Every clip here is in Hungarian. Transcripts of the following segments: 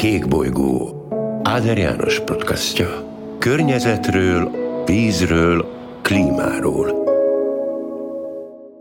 Kékbolygó Áder János podcastja. Környezetről, vízről, klímáról.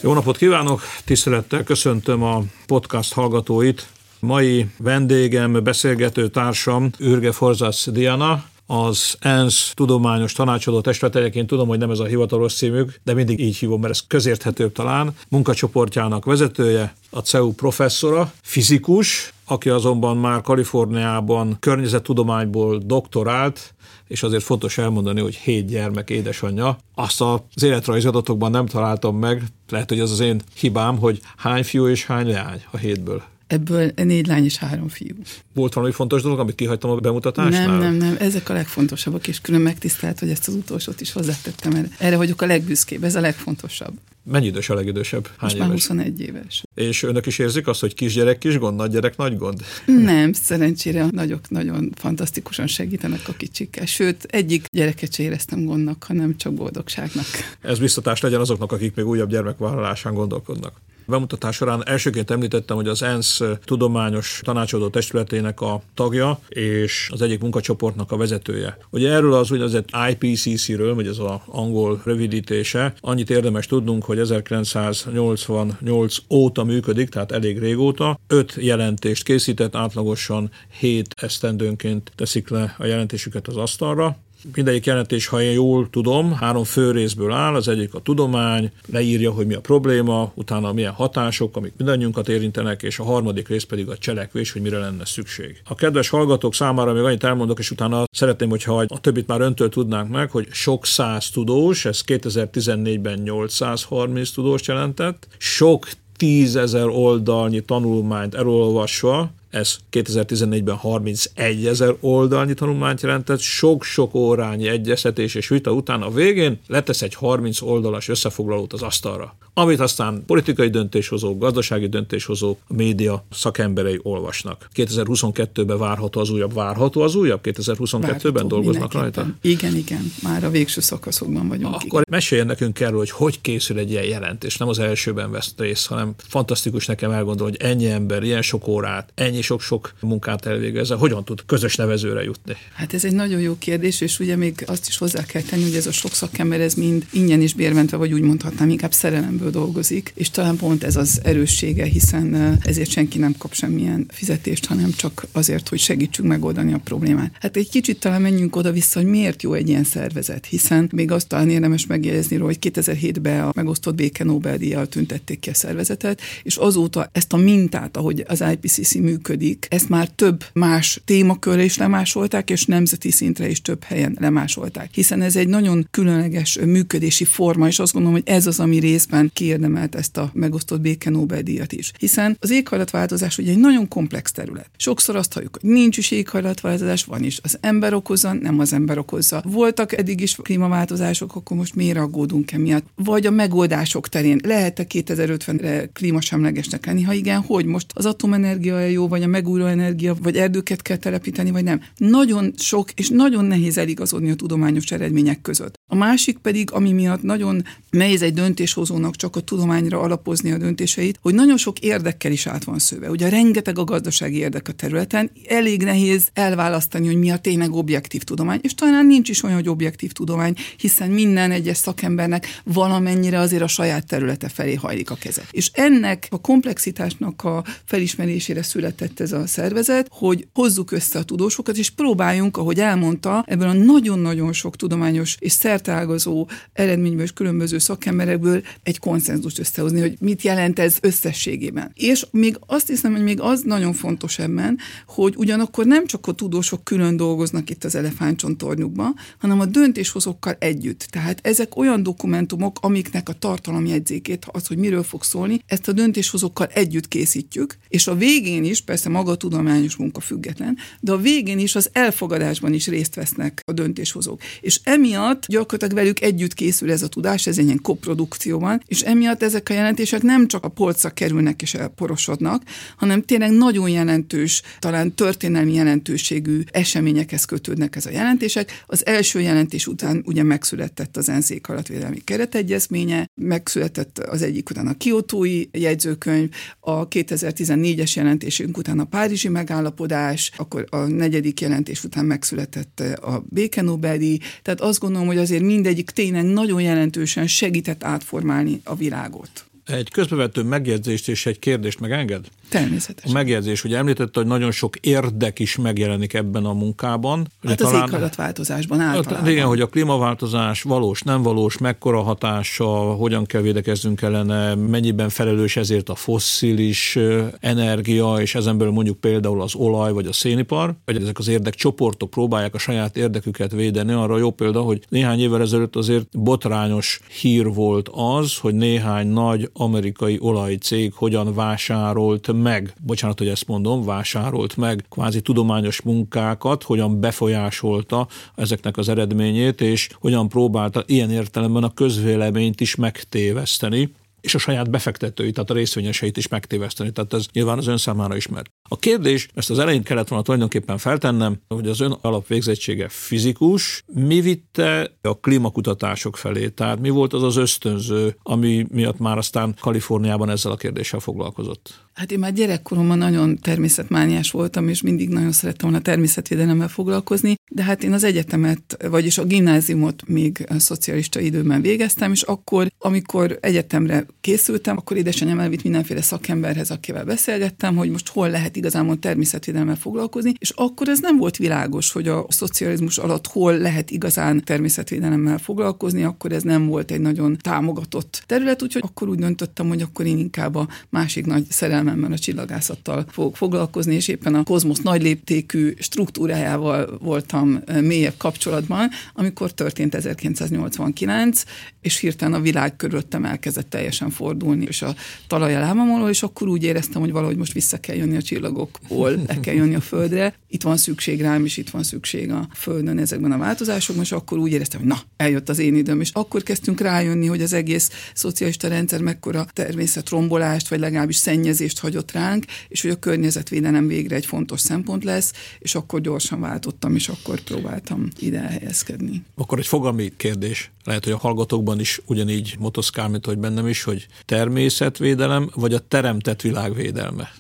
Jó napot kívánok! Tisztelettel köszöntöm a podcast hallgatóit. Mai vendégem, beszélgető társam Ürge Forzász Diana, az ENSZ tudományos tanácsadó testület, egyébként tudom, hogy nem ez a hivatalos címük, de mindig így hívom, mert ez közérthetőbb talán, munkacsoportjának vezetője, a CEU professzora, fizikus, aki azonban már Kaliforniában környezettudományból doktorált, és azért fontos elmondani, hogy hét gyermek édesanyja. Azt az életrajzi adatokban nem találtam meg, lehet, hogy az az én hibám, hogy hány fiú és hány leány a hétből. Ebből négy lány és három fiú. Volt valami fontos dolog, amit kihagytam a bemutatásnál? Nem, nem, nem. Ezek a legfontosabbak, és külön megtisztelt, hogy ezt az utolsót is hozzátettem. Erre, erre vagyok a legbüszkébb, ez a legfontosabb. Mennyi idős a legidősebb? Hány Most éves? már 21 éves. És önök is érzik azt, hogy kisgyerek kis gond, nagygyerek nagy gond? Nem, szerencsére a nagyok nagyon fantasztikusan segítenek a kicsikkel. Sőt, egyik gyereket se éreztem gondnak, hanem csak boldogságnak. Ez biztatás legyen azoknak, akik még újabb gyermekvállalásán gondolkodnak bemutatás során elsőként említettem, hogy az ENSZ tudományos tanácsadó testületének a tagja, és az egyik munkacsoportnak a vezetője. Ugye erről az úgynevezett IPCC-ről, vagy ez az angol rövidítése, annyit érdemes tudnunk, hogy 1988 óta működik, tehát elég régóta. Öt jelentést készített, átlagosan hét esztendőnként teszik le a jelentésüket az asztalra. Mindegyik jelentés, ha én jól tudom, három fő részből áll. Az egyik a tudomány, leírja, hogy mi a probléma, utána milyen hatások, amik mindannyiunkat érintenek, és a harmadik rész pedig a cselekvés, hogy mire lenne szükség. A kedves hallgatók számára még annyit elmondok, és utána szeretném, hogyha a többit már öntől tudnánk meg, hogy sok száz tudós, ez 2014-ben 830 tudós jelentett, sok tízezer oldalnyi tanulmányt elolvasva, ez 2014-ben 31 ezer oldalnyi tanulmányt jelentett, sok-sok órányi egyeztetés és vita után a végén letesz egy 30 oldalas összefoglalót az asztalra, amit aztán politikai döntéshozók, gazdasági döntéshozók, a média szakemberei olvasnak. 2022-ben várható az újabb, várható az újabb? 2022-ben dolgoznak rajta? Igen, igen, már a végső szakaszokban vagyunk. Akkor igen. meséljen nekünk erről, hogy hogy készül egy ilyen jelentés. Nem az elsőben vesz részt, hanem fantasztikus nekem elgondolni, hogy ennyi ember, ilyen sok órát, ennyi ennyi sok-sok munkát elvégezze, hogyan tud közös nevezőre jutni? Hát ez egy nagyon jó kérdés, és ugye még azt is hozzá kell tenni, hogy ez a sok szakember, ez mind ingyen is bérmentve, vagy úgy mondhatnám, inkább szerelemből dolgozik, és talán pont ez az erőssége, hiszen ezért senki nem kap semmilyen fizetést, hanem csak azért, hogy segítsünk megoldani a problémát. Hát egy kicsit talán menjünk oda-vissza, hogy miért jó egy ilyen szervezet, hiszen még azt talán érdemes megjegyezni, hogy 2007-ben a megosztott béke Nobel-díjjal tüntették ki a szervezetet, és azóta ezt a mintát, ahogy az IPCC működik, működik. Ezt már több más témakörre is lemásolták, és nemzeti szintre is több helyen lemásolták. Hiszen ez egy nagyon különleges működési forma, és azt gondolom, hogy ez az, ami részben kiérdemelt ezt a megosztott béke Nobel-díjat is. Hiszen az éghajlatváltozás ugye egy nagyon komplex terület. Sokszor azt halljuk, hogy nincs is éghajlatváltozás, van is. Az ember okozza, nem az ember okozza. Voltak eddig is klímaváltozások, akkor most miért aggódunk emiatt? Vagy a megoldások terén lehet-e 2050-re klímasemlegesnek lenni? Ha igen, hogy most az atomenergia jó, vagy vagy a megújuló energia, vagy erdőket kell telepíteni, vagy nem. Nagyon sok és nagyon nehéz eligazodni a tudományos eredmények között. A másik pedig, ami miatt nagyon nehéz egy döntéshozónak csak a tudományra alapozni a döntéseit, hogy nagyon sok érdekkel is át van szőve. Ugye rengeteg a gazdasági érdek a területen, elég nehéz elválasztani, hogy mi a tényleg objektív tudomány, és talán nincs is olyan, hogy objektív tudomány, hiszen minden egyes szakembernek valamennyire azért a saját területe felé hajlik a keze. És ennek a komplexitásnak a felismerésére született lett ez a szervezet, hogy hozzuk össze a tudósokat, és próbáljunk, ahogy elmondta, ebből a nagyon-nagyon sok tudományos és szertágazó eredményből és különböző szakemberekből egy konszenzust összehozni, hogy mit jelent ez összességében. És még azt hiszem, hogy még az nagyon fontos ebben, hogy ugyanakkor nem csak a tudósok külön dolgoznak itt az elefántcsontornyukban, hanem a döntéshozókkal együtt. Tehát ezek olyan dokumentumok, amiknek a tartalomjegyzékét, az, hogy miről fog szólni, ezt a döntéshozókkal együtt készítjük, és a végén is persze persze maga tudományos munka független, de a végén is az elfogadásban is részt vesznek a döntéshozók. És emiatt gyakorlatilag velük együtt készül ez a tudás, ez egy ilyen koprodukcióban, És emiatt ezek a jelentések nem csak a polcra kerülnek és elporosodnak, hanem tényleg nagyon jelentős, talán történelmi jelentőségű eseményekhez kötődnek ez a jelentések. Az első jelentés után ugye megszületett az ENSZ éghajlatvédelmi keretegyezménye, megszületett az egyik után a kiotói jegyzőkönyv, a 2014-es jelentésünk után a Párizsi megállapodás, akkor a negyedik jelentés után megszületett a békenobeli, tehát azt gondolom, hogy azért mindegyik tényleg nagyon jelentősen segített átformálni a világot. Egy közbevető megjegyzést és egy kérdést megenged? Természetesen. A megjegyzés, hogy említette, hogy nagyon sok érdek is megjelenik ebben a munkában. Ugye hát az talán, éghajlatváltozásban hát általában. Igen, hogy a klímaváltozás valós, nem valós, mekkora hatása, hogyan kell védekeznünk ellene, mennyiben felelős ezért a fosszilis energia, és ezen belül mondjuk például az olaj vagy a szénipar, hogy ezek az érdekcsoportok próbálják a saját érdeküket védeni. Arra jó példa, hogy néhány évvel ezelőtt azért botrányos hír volt az, hogy néhány nagy amerikai olajcég hogyan vásárolt meg, bocsánat, hogy ezt mondom, vásárolt meg kvázi tudományos munkákat, hogyan befolyásolta ezeknek az eredményét, és hogyan próbálta ilyen értelemben a közvéleményt is megtéveszteni és a saját befektetőit, tehát a részvényeseit is megtéveszteni. Tehát ez nyilván az ön számára ismert. A kérdés, ezt az elején kellett volna tulajdonképpen feltennem, hogy az ön alapvégzettsége fizikus, mi vitte a klímakutatások felé? Tehát mi volt az az ösztönző, ami miatt már aztán Kaliforniában ezzel a kérdéssel foglalkozott? Hát én már gyerekkoromban nagyon természetmániás voltam, és mindig nagyon szerettem volna természetvédelemmel foglalkozni, de hát én az egyetemet, vagyis a gimnáziumot még a szocialista időben végeztem, és akkor, amikor egyetemre készültem, akkor édesanyám elvitt mindenféle szakemberhez, akivel beszélgettem, hogy most hol lehet igazából természetvédelemmel foglalkozni, és akkor ez nem volt világos, hogy a szocializmus alatt hol lehet igazán természetvédelemmel foglalkozni, akkor ez nem volt egy nagyon támogatott terület, úgyhogy akkor úgy döntöttem, hogy akkor én inkább a másik nagy szerelmemmel, a csillagászattal fogok foglalkozni, és éppen a kozmosz nagy léptékű struktúrájával voltam mélyebb kapcsolatban, amikor történt 1989, és hirtelen a világ körülöttem elkezdett teljesen fordulni, és a talaj lábamoló, és akkor úgy éreztem, hogy valahogy most vissza kell jönni a csillagokból, le kell jönni a földre. Itt van szükség rám, és itt van szükség a földön ezekben a változásokban, és akkor úgy éreztem, hogy na, eljött az én időm, és akkor kezdtünk rájönni, hogy az egész szocialista rendszer mekkora természetrombolást, vagy legalábbis szennyezést hagyott ránk, és hogy a környezetvédelem végre egy fontos szempont lesz, és akkor gyorsan váltottam, és akkor próbáltam ide helyezkedni. Akkor egy fogalmi kérdés. Lehet, hogy a hallgatókban is ugyanígy motoszkál, mint hogy bennem is, hogy természetvédelem, vagy a teremtett világvédelme?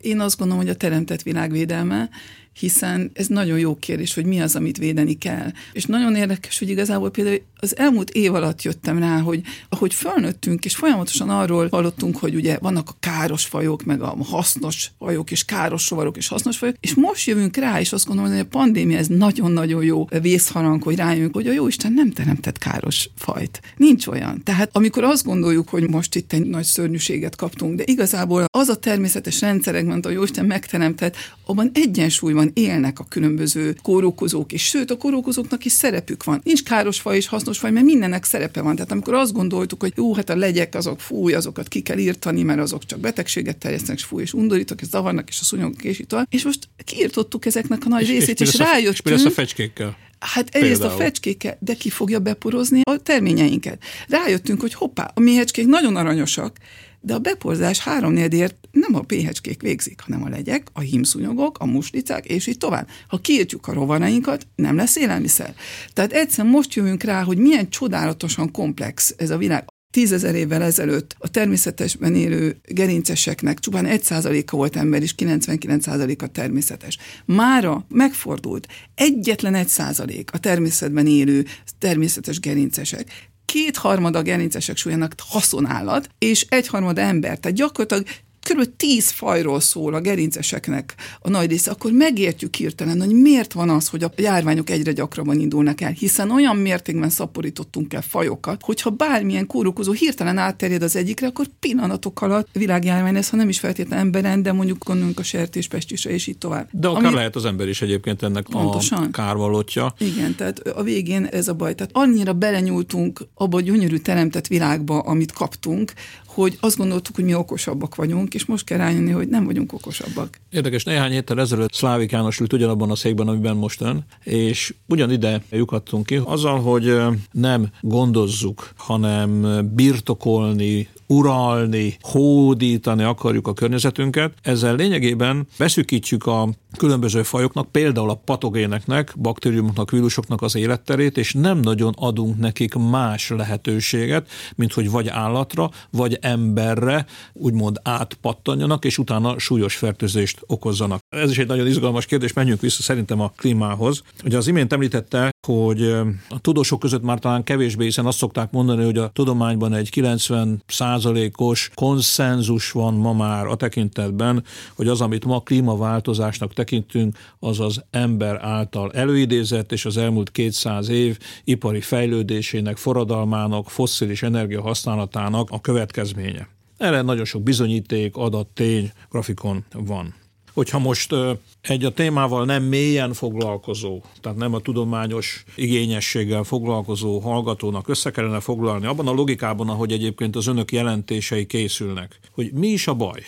Én azt gondolom, hogy a teremtett világvédelme, hiszen ez nagyon jó kérdés, hogy mi az, amit védeni kell. És nagyon érdekes, hogy igazából például az elmúlt év alatt jöttem rá, hogy ahogy fölnőttünk, és folyamatosan arról hallottunk, hogy ugye vannak a káros fajok, meg a hasznos fajok, és káros sovarok, és hasznos fajok, és most jövünk rá, és azt gondolom, hogy a pandémia ez nagyon-nagyon jó vészharang, hogy rájönk, hogy a jó Isten nem teremtett káros fajt. Nincs olyan. Tehát amikor azt gondoljuk, hogy most itt egy nagy szörnyűséget kaptunk, de igazából az a természetes rendszerekben, a jó Isten megteremtett, abban egyensúly van, élnek a különböző kórokozók, és sőt, a kórokozóknak is szerepük van. Nincs káros faj és hasznos faj, mert mindennek szerepe van. Tehát amikor azt gondoltuk, hogy jó, hát a legyek azok fúj, azokat ki kell írtani, mert azok csak betegséget terjesztenek, és fúj, és undorítok, és zavarnak, és a szúnyogok, és itt És most kiirtottuk ezeknek a nagy és, részét, és, és, és rájöttünk. És a fecskékkel? Hát egyrészt Például. a fecskékkel, de ki fogja beporozni a terményeinket. Rájöttünk, hogy hoppá, a méhecskék nagyon aranyosak, de a beporzás háromnegyedért nem a péhecskék végzik, hanem a legyek, a hímszúnyogok, a muslicák, és így tovább. Ha kiírtjuk a rovarainkat, nem lesz élelmiszer. Tehát egyszer most jövünk rá, hogy milyen csodálatosan komplex ez a világ tízezer évvel ezelőtt a természetesben élő gerinceseknek csupán 1%-a volt ember, és 99%-a természetes. Mára megfordult. Egyetlen 1% a természetben élő természetes gerincesek kétharmada gerincesek súlyának haszonállat, és egyharmada ember. Tehát gyakorlatilag kb. tíz fajról szól a gerinceseknek a nagy része, akkor megértjük hirtelen, hogy miért van az, hogy a járványok egyre gyakrabban indulnak el, hiszen olyan mértékben szaporítottunk el fajokat, hogyha bármilyen kórokozó hirtelen átterjed az egyikre, akkor pillanatok alatt világjárvány lesz, ha nem is feltétlenül emberen, de mondjuk gondolunk a sertéspestisre, és így tovább. De akár Ami... lehet az ember is egyébként ennek pontosan. a kárvalótja. Igen, tehát a végén ez a baj. Tehát annyira belenyúltunk abba a gyönyörű teremtett világba, amit kaptunk, hogy azt gondoltuk, hogy mi okosabbak vagyunk, és most kell rájönni, hogy nem vagyunk okosabbak. Érdekes, néhány héttel ezelőtt Szlávik János ült ugyanabban a székben, amiben most ön, és ugyanide lyukadtunk ki, azzal, hogy nem gondozzuk, hanem birtokolni, uralni, hódítani akarjuk a környezetünket. Ezzel lényegében beszűkítjük a különböző fajoknak, például a patogéneknek, baktériumoknak, vírusoknak az életterét, és nem nagyon adunk nekik más lehetőséget, mint hogy vagy állatra, vagy emberre úgymond átpattanjanak, és utána súlyos fertőzést okozzanak. Ez is egy nagyon izgalmas kérdés, menjünk vissza szerintem a klímához. Ugye az imént említette, hogy a tudósok között már talán kevésbé, hiszen azt szokták mondani, hogy a tudományban egy 90 százalékos konszenzus van ma már a tekintetben, hogy az, amit ma klímaváltozásnak tekintünk, az az ember által előidézett, és az elmúlt 200 év ipari fejlődésének, forradalmának, fosszilis energia használatának a következménye. Erre nagyon sok bizonyíték, adat, tény, grafikon van hogyha most egy a témával nem mélyen foglalkozó, tehát nem a tudományos igényességgel foglalkozó hallgatónak össze kellene foglalni, abban a logikában, ahogy egyébként az önök jelentései készülnek, hogy mi is a baj?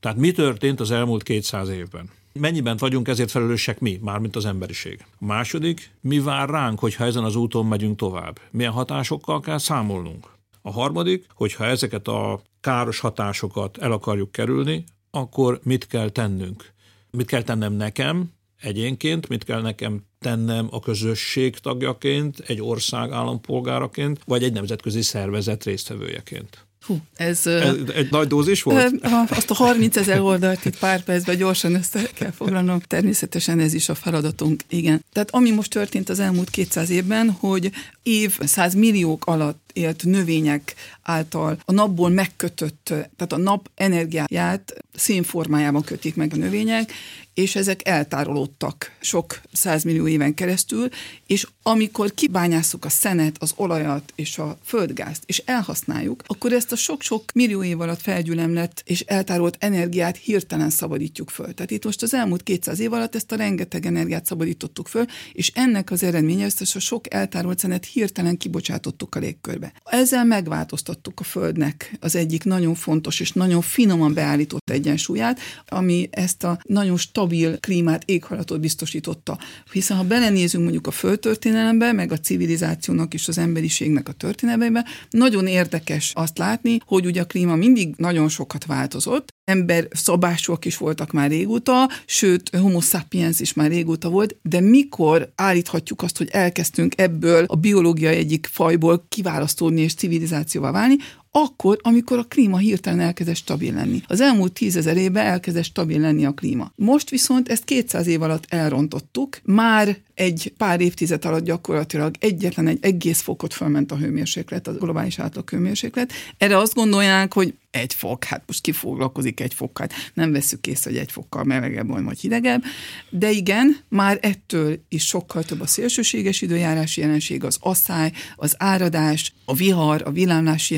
Tehát mi történt az elmúlt 200 évben? Mennyiben vagyunk ezért felelősek mi, mármint az emberiség? A második, mi vár ránk, hogyha ezen az úton megyünk tovább? Milyen hatásokkal kell számolnunk? A harmadik, hogyha ezeket a káros hatásokat el akarjuk kerülni, akkor mit kell tennünk? mit kell tennem nekem egyénként, mit kell nekem tennem a közösség tagjaként, egy ország állampolgáraként, vagy egy nemzetközi szervezet résztvevőjeként. Hú, ez, ez egy nagy dózis volt? Azt a 30 ezer oldalt itt pár percben gyorsan össze kell foglalnom. Természetesen ez is a feladatunk, igen. Tehát ami most történt az elmúlt 200 évben, hogy év 100 milliók alatt élt növények által a napból megkötött, tehát a nap energiáját szénformájában kötik meg a növények, és ezek eltárolódtak sok százmillió éven keresztül, és amikor kibányásszuk a szenet, az olajat és a földgázt, és elhasználjuk, akkor ezt a sok-sok millió év alatt felgyülemlett és eltárolt energiát hirtelen szabadítjuk föl. Tehát itt most az elmúlt 200 év alatt ezt a rengeteg energiát szabadítottuk föl, és ennek az eredménye, ezt a sok eltárolt szenet hirtelen kibocsátottuk a légkörbe. Ezzel megváltoztattuk a Földnek az egyik nagyon fontos és nagyon finoman beállított egyensúlyát, ami ezt a nagyon stabil klímát, éghajlatot biztosította. Hiszen ha belenézünk mondjuk a földtörténelembe, meg a civilizációnak és az emberiségnek a történelmébe, nagyon érdekes azt látni, hogy ugye a klíma mindig nagyon sokat változott, ember szabásúak is voltak már régóta, sőt, homo sapiens is már régóta volt, de mikor állíthatjuk azt, hogy elkezdtünk ebből a biológia egyik fajból kiválasztódni és civilizációvá válni, akkor, amikor a klíma hirtelen elkezdett stabil lenni. Az elmúlt tízezer évben elkezdett stabil lenni a klíma. Most viszont ezt 200 év alatt elrontottuk, már egy pár évtized alatt gyakorlatilag egyetlen egy egész fokot fölment a hőmérséklet, a globális átlag hőmérséklet. Erre azt gondolják, hogy egy fok, hát most ki foglalkozik egy fokkal, hát nem veszük észre, hogy egy fokkal melegebb vagy, vagy hidegebb, de igen, már ettől is sokkal több a szélsőséges időjárási jelenség, az asszály, az áradás, a vihar, a villámlási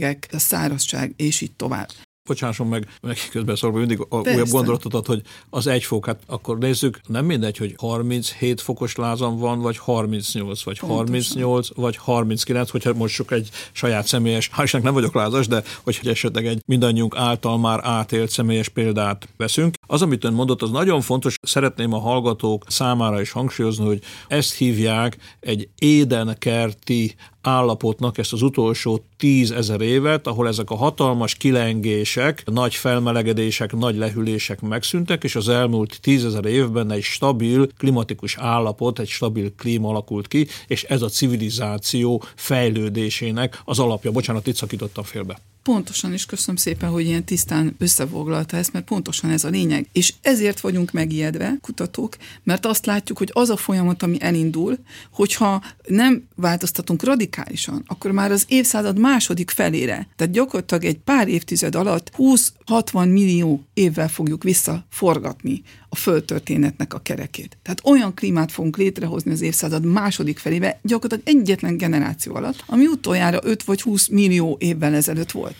jelenségek, a szárazság, és így tovább bocsásson meg, neki közben szólva mindig a Persze. újabb gondolatot ad, hogy az egy fok, hát akkor nézzük, nem mindegy, hogy 37 fokos lázam van, vagy 38, vagy Pontosan. 38, vagy 39, hogyha most sok egy saját személyes, hál' nem vagyok lázas, de hogy esetleg egy mindannyiunk által már átélt személyes példát veszünk. Az, amit ön mondott, az nagyon fontos, szeretném a hallgatók számára is hangsúlyozni, hogy ezt hívják egy édenkerti állapotnak ezt az utolsó tízezer évet, ahol ezek a hatalmas kilengések, nagy felmelegedések, nagy lehűlések megszűntek, és az elmúlt tízezer évben egy stabil klimatikus állapot, egy stabil klíma alakult ki, és ez a civilizáció fejlődésének az alapja. Bocsánat, itt szakítottam félbe. Pontosan, és köszönöm szépen, hogy ilyen tisztán összefoglalta ezt, mert pontosan ez a lényeg. És ezért vagyunk megijedve, kutatók, mert azt látjuk, hogy az a folyamat, ami elindul, hogyha nem változtatunk radikálisan, akkor már az évszázad második felére, tehát gyakorlatilag egy pár évtized alatt 20-60 millió évvel fogjuk visszaforgatni a földtörténetnek a kerekét. Tehát olyan klímát fogunk létrehozni az évszázad második felébe, gyakorlatilag egyetlen generáció alatt, ami utoljára 5 vagy 20 millió évvel ezelőtt volt.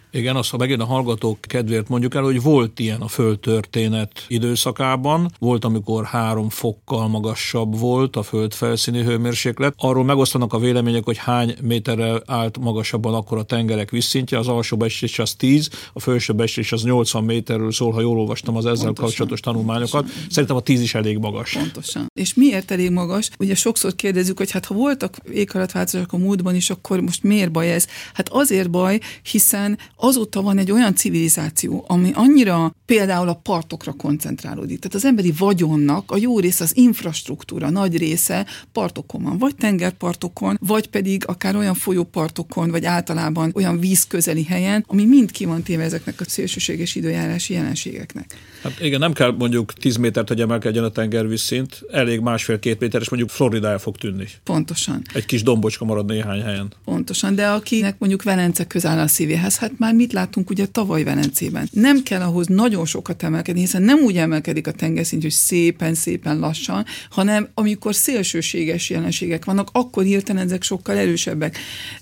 Igen, azt, ha megint a hallgatók kedvéért mondjuk el, hogy volt ilyen a földtörténet időszakában, volt, amikor három fokkal magasabb volt a föld felszíni hőmérséklet. Arról megosztanak a vélemények, hogy hány méterrel állt magasabban akkor a tengerek vízszintje, az alsó beslés az 10, a felső beslés az 80 méterről szól, ha jól olvastam az ezzel Pontosan. kapcsolatos tanulmányokat. Pontosan. Szerintem a 10 is elég magas. Pontosan. És miért elég magas? Ugye sokszor kérdezzük, hogy hát ha voltak éghajlatváltozások a múltban is, akkor most miért baj ez? Hát azért baj, hiszen azóta van egy olyan civilizáció, ami annyira például a partokra koncentrálódik. Tehát az emberi vagyonnak a jó része, az infrastruktúra nagy része partokon van, vagy tengerpartokon, vagy pedig akár olyan folyópartokon, vagy általában olyan vízközeli helyen, ami mind ki van téve ezeknek a szélsőséges időjárási jelenségeknek. Hát igen, nem kell mondjuk 10 métert, hogy emelkedjen a tengervízszint, elég másfél-két méter, és mondjuk Florida el fog tűnni. Pontosan. Egy kis dombocska marad néhány helyen. Pontosan, de akinek mondjuk Velence közel a szívéhez, hát már mit látunk ugye tavaly Velencében? Nem kell ahhoz nagyon sokat emelkedni, hiszen nem úgy emelkedik a tengerszint, hogy szépen-szépen lassan, hanem amikor szélsőséges jelenségek vannak, akkor hirtelen ezek sokkal erősebbek.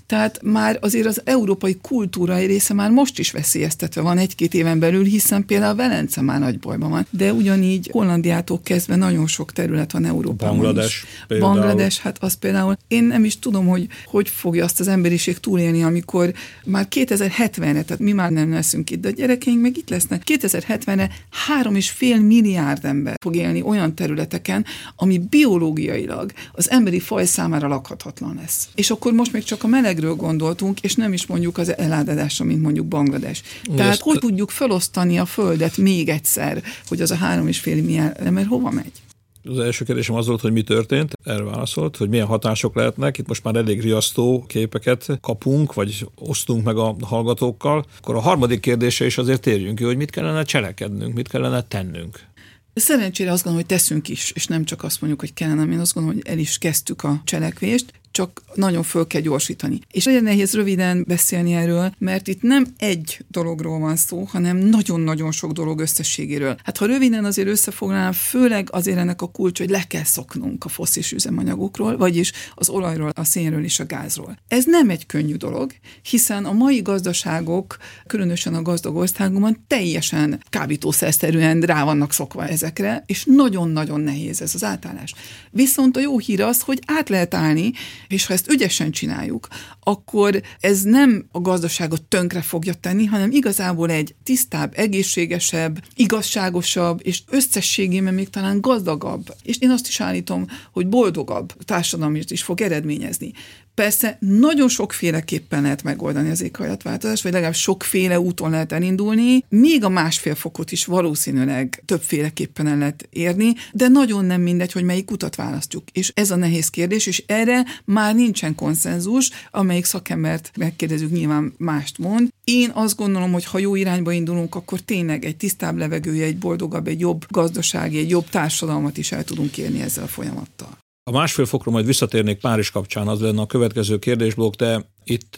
Tehát már azért az európai kultúra egy része már most is veszélyeztetve van egy-két éven belül, hiszen például Velence már nagy bajban van. De ugyanígy Hollandiától kezdve nagyon sok terület van Európában Banglades, is. Banglades, hát az például, én nem is tudom, hogy hogy fogja azt az emberiség túlélni, amikor már 2070-re, tehát mi már nem leszünk itt, de a gyerekeink meg itt lesznek. 2070-re három és fél milliárd ember fog élni olyan területeken, ami biológiailag az emberi faj számára lakhatatlan lesz. És akkor most még csak a melegről gondoltunk, és nem is mondjuk az eládadásra, mint mondjuk Banglades. Tehát Ezt... hogy tudjuk felosztani a Földet még egyszer, hogy az a három és fél milliárd ember hova megy? Az első kérdésem az volt, hogy mi történt, erre válaszolt, hogy milyen hatások lehetnek. Itt most már elég riasztó képeket kapunk, vagy osztunk meg a hallgatókkal. Akkor a harmadik kérdése is azért térjünk ki, hogy mit kellene cselekednünk, mit kellene tennünk. Szerencsére azt gondolom, hogy teszünk is, és nem csak azt mondjuk, hogy kellene, én azt gondolom, hogy el is kezdtük a cselekvést csak nagyon föl kell gyorsítani. És nagyon nehéz röviden beszélni erről, mert itt nem egy dologról van szó, hanem nagyon-nagyon sok dolog összességéről. Hát ha röviden azért összefoglalnám, főleg azért ennek a kulcs, hogy le kell szoknunk a foszis üzemanyagokról, vagyis az olajról, a szénről és a gázról. Ez nem egy könnyű dolog, hiszen a mai gazdaságok, különösen a gazdag országokban teljesen kábítószerszerűen rá vannak szokva ezekre, és nagyon-nagyon nehéz ez az átállás. Viszont a jó hír az, hogy át lehet állni, és ha ezt ügyesen csináljuk, akkor ez nem a gazdaságot tönkre fogja tenni, hanem igazából egy tisztább, egészségesebb, igazságosabb, és összességében még talán gazdagabb, és én azt is állítom, hogy boldogabb társadalmat is fog eredményezni. Persze nagyon sokféleképpen lehet megoldani az éghajlatváltozást, vagy legalább sokféle úton lehet elindulni, még a másfél fokot is valószínűleg többféleképpen el lehet érni, de nagyon nem mindegy, hogy melyik utat választjuk. És ez a nehéz kérdés, és erre már nincsen konszenzus, amelyik szakembert megkérdezzük, nyilván mást mond. Én azt gondolom, hogy ha jó irányba indulunk, akkor tényleg egy tisztább levegője, egy boldogabb, egy jobb gazdasági, egy jobb társadalmat is el tudunk érni ezzel a folyamattal. A másfél fokra majd visszatérnék Párizs kapcsán, az lenne a következő kérdésblokk, de itt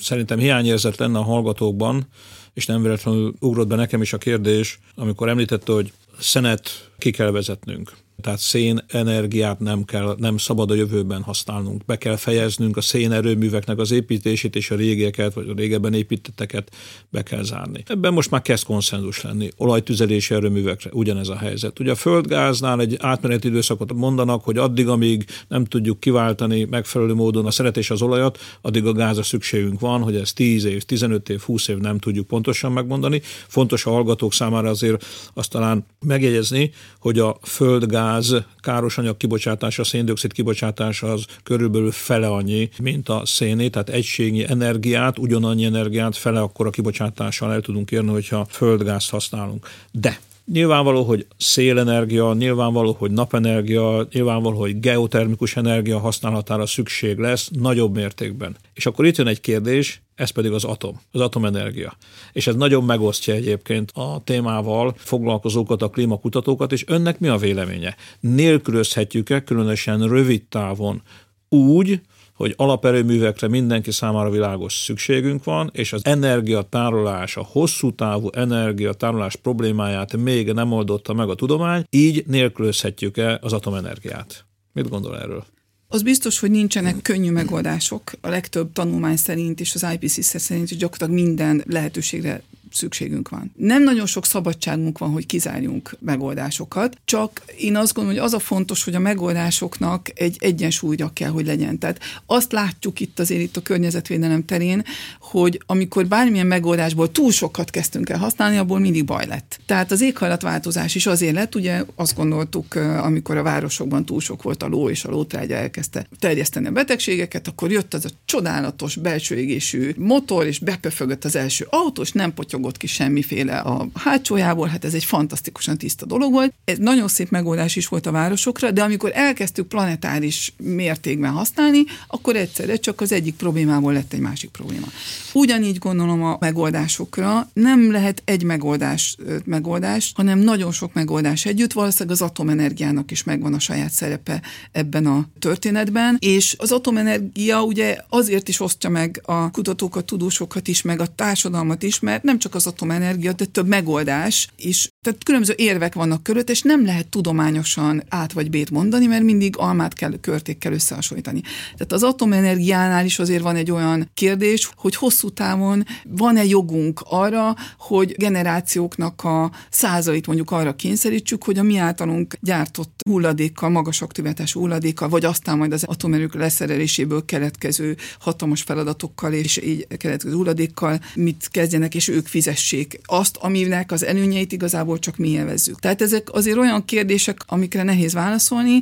szerintem hiányérzet lenne a hallgatókban, és nem véletlenül ugrott be nekem is a kérdés, amikor említette, hogy szenet ki kell vezetnünk. Tehát szénenergiát nem kell, nem szabad a jövőben használnunk. Be kell fejeznünk a szénerőműveknek az építését, és a régieket, vagy a régebben építetteket be kell zárni. Ebben most már kezd konszenzus lenni. Olajtüzelési erőművekre ugyanez a helyzet. Ugye a földgáznál egy átmeneti időszakot mondanak, hogy addig, amíg nem tudjuk kiváltani megfelelő módon a szeret és az olajat, addig a gázra szükségünk van, hogy ez 10 év, 15 év, 20 év nem tudjuk pontosan megmondani. Fontos a hallgatók számára azért azt talán megjegyezni, hogy a földgáz gáz káros anyag kibocsátása, széndiokszid kibocsátása az körülbelül fele annyi, mint a széné, tehát egységnyi energiát, ugyanannyi energiát fele akkor a kibocsátással el tudunk érni, hogyha földgázt használunk. De Nyilvánvaló, hogy szélenergia, nyilvánvaló, hogy napenergia, nyilvánvaló, hogy geotermikus energia használatára szükség lesz nagyobb mértékben. És akkor itt jön egy kérdés, ez pedig az atom, az atomenergia. És ez nagyon megosztja egyébként a témával foglalkozókat, a klímakutatókat, és önnek mi a véleménye? Nélkülözhetjük-e különösen rövid távon úgy, hogy alaperőművekre mindenki számára világos szükségünk van, és az energiatárolás, a hosszú távú energiatárolás problémáját még nem oldotta meg a tudomány, így nélkülözhetjük-e az atomenergiát. Mit gondol erről? Az biztos, hogy nincsenek könnyű megoldások. A legtöbb tanulmány szerint és az IPCC szerint is gyakorlatilag minden lehetőségre szükségünk van. Nem nagyon sok szabadságunk van, hogy kizárjunk megoldásokat, csak én azt gondolom, hogy az a fontos, hogy a megoldásoknak egy egyensúlyra kell, hogy legyen. Tehát azt látjuk itt azért itt a környezetvédelem terén, hogy amikor bármilyen megoldásból túl sokat kezdtünk el használni, abból mindig baj lett. Tehát az éghajlatváltozás is azért lett, ugye azt gondoltuk, amikor a városokban túl sok volt a ló, és a lótrágya elkezdte terjeszteni a betegségeket, akkor jött az a csodálatos belső égésű motor, és bepöfögött az első autó, és nem potyog lógott ki semmiféle a hátsójából, hát ez egy fantasztikusan tiszta dolog volt. Ez nagyon szép megoldás is volt a városokra, de amikor elkezdtük planetáris mértékben használni, akkor egyszerre csak az egyik problémából lett egy másik probléma. Ugyanígy gondolom a megoldásokra, nem lehet egy megoldás, megoldás, hanem nagyon sok megoldás együtt, valószínűleg az atomenergiának is megvan a saját szerepe ebben a történetben, és az atomenergia ugye azért is osztja meg a kutatókat, tudósokat is, meg a társadalmat is, mert nem csak csak az atomenergia, de több megoldás is. Tehát különböző érvek vannak körött, és nem lehet tudományosan át vagy bét mondani, mert mindig almát kell, körték kell összehasonlítani. Tehát az atomenergiánál is azért van egy olyan kérdés, hogy hosszú távon van-e jogunk arra, hogy generációknak a százait mondjuk arra kényszerítsük, hogy a mi általunk gyártott hulladékkal, magas aktivitású hulladékkal, vagy aztán majd az atomerők leszereléséből keletkező hatalmas feladatokkal és így keletkező hulladékkal mit kezdjenek, és ők fizessék azt, aminek az előnyeit igazából csak mi élvezzük. Tehát ezek azért olyan kérdések, amikre nehéz válaszolni,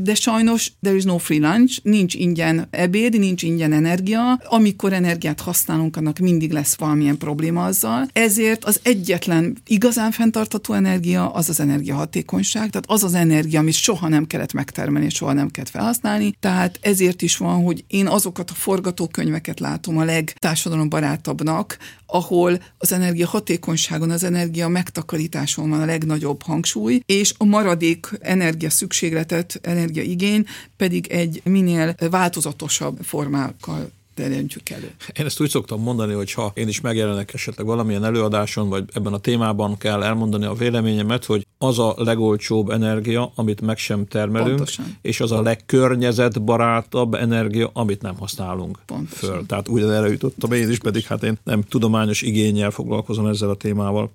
de sajnos there is no free lunch, nincs ingyen ebéd, nincs ingyen energia. Amikor energiát használunk, annak mindig lesz valamilyen probléma azzal. Ezért az egyetlen igazán fenntartható energia az az energiahatékonyság, tehát az az energia, amit soha nem kellett megtermelni, soha nem kellett felhasználni. Tehát ezért is van, hogy én azokat a forgatókönyveket látom a legtársadalombarátabbnak, ahol az energia hatékonyságon, az energia megtakarításon van a legnagyobb hangsúly, és a maradék energia szükségletet, energiaigény pedig egy minél változatosabb formákkal teremtjük elő. Én ezt úgy szoktam mondani, hogy ha én is megjelenek esetleg valamilyen előadáson, vagy ebben a témában kell elmondani a véleményemet, hogy az a legolcsóbb energia, amit meg sem termelünk, Pontosan. és az a legkörnyezetbarátabb energia, amit nem használunk Pontosan. föl. Tehát úgy erre jutottam én is, pedig hát én nem tudományos igényel foglalkozom ezzel a témával.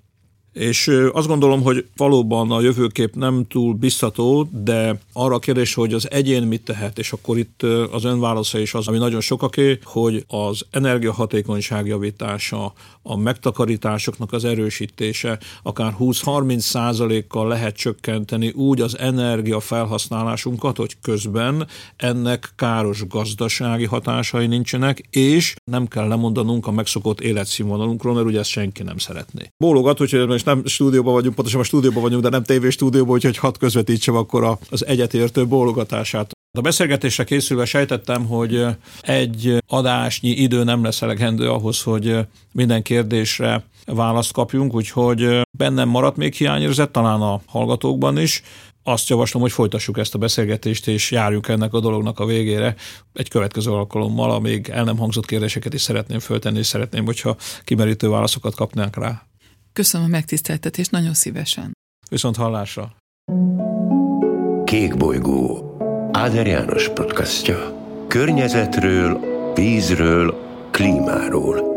És azt gondolom, hogy valóban a jövőkép nem túl biztató, de arra a kérdés, hogy az egyén mit tehet, és akkor itt az ön válasza is az, ami nagyon sokaké, hogy az energiahatékonyság javítása, a megtakarításoknak az erősítése, akár 20-30 százalékkal lehet csökkenteni úgy az energia felhasználásunkat, hogy közben ennek káros gazdasági hatásai nincsenek, és nem kell lemondanunk a megszokott életszínvonalunkról, mert ugye ezt senki nem szeretné. Bólogat, hogy most nem stúdióban vagyunk, pontosan a stúdióban vagyunk, de nem tévé stúdióban, úgyhogy hadd közvetítsem akkor az egyetértő bólogatását. A beszélgetésre készülve sejtettem, hogy egy adásnyi idő nem lesz elegendő ahhoz, hogy minden kérdésre választ kapjunk, úgyhogy bennem maradt még hiányérzet, talán a hallgatókban is. Azt javaslom, hogy folytassuk ezt a beszélgetést, és járjunk ennek a dolognak a végére. Egy következő alkalommal, amíg el nem hangzott kérdéseket is szeretném föltenni, és szeretném, hogyha kimerítő válaszokat kapnánk rá. Köszönöm a megtiszteltetést, nagyon szívesen. Viszont hallásra. Kék bolygó. Áder János podcastja. Környezetről, vízről, klímáról.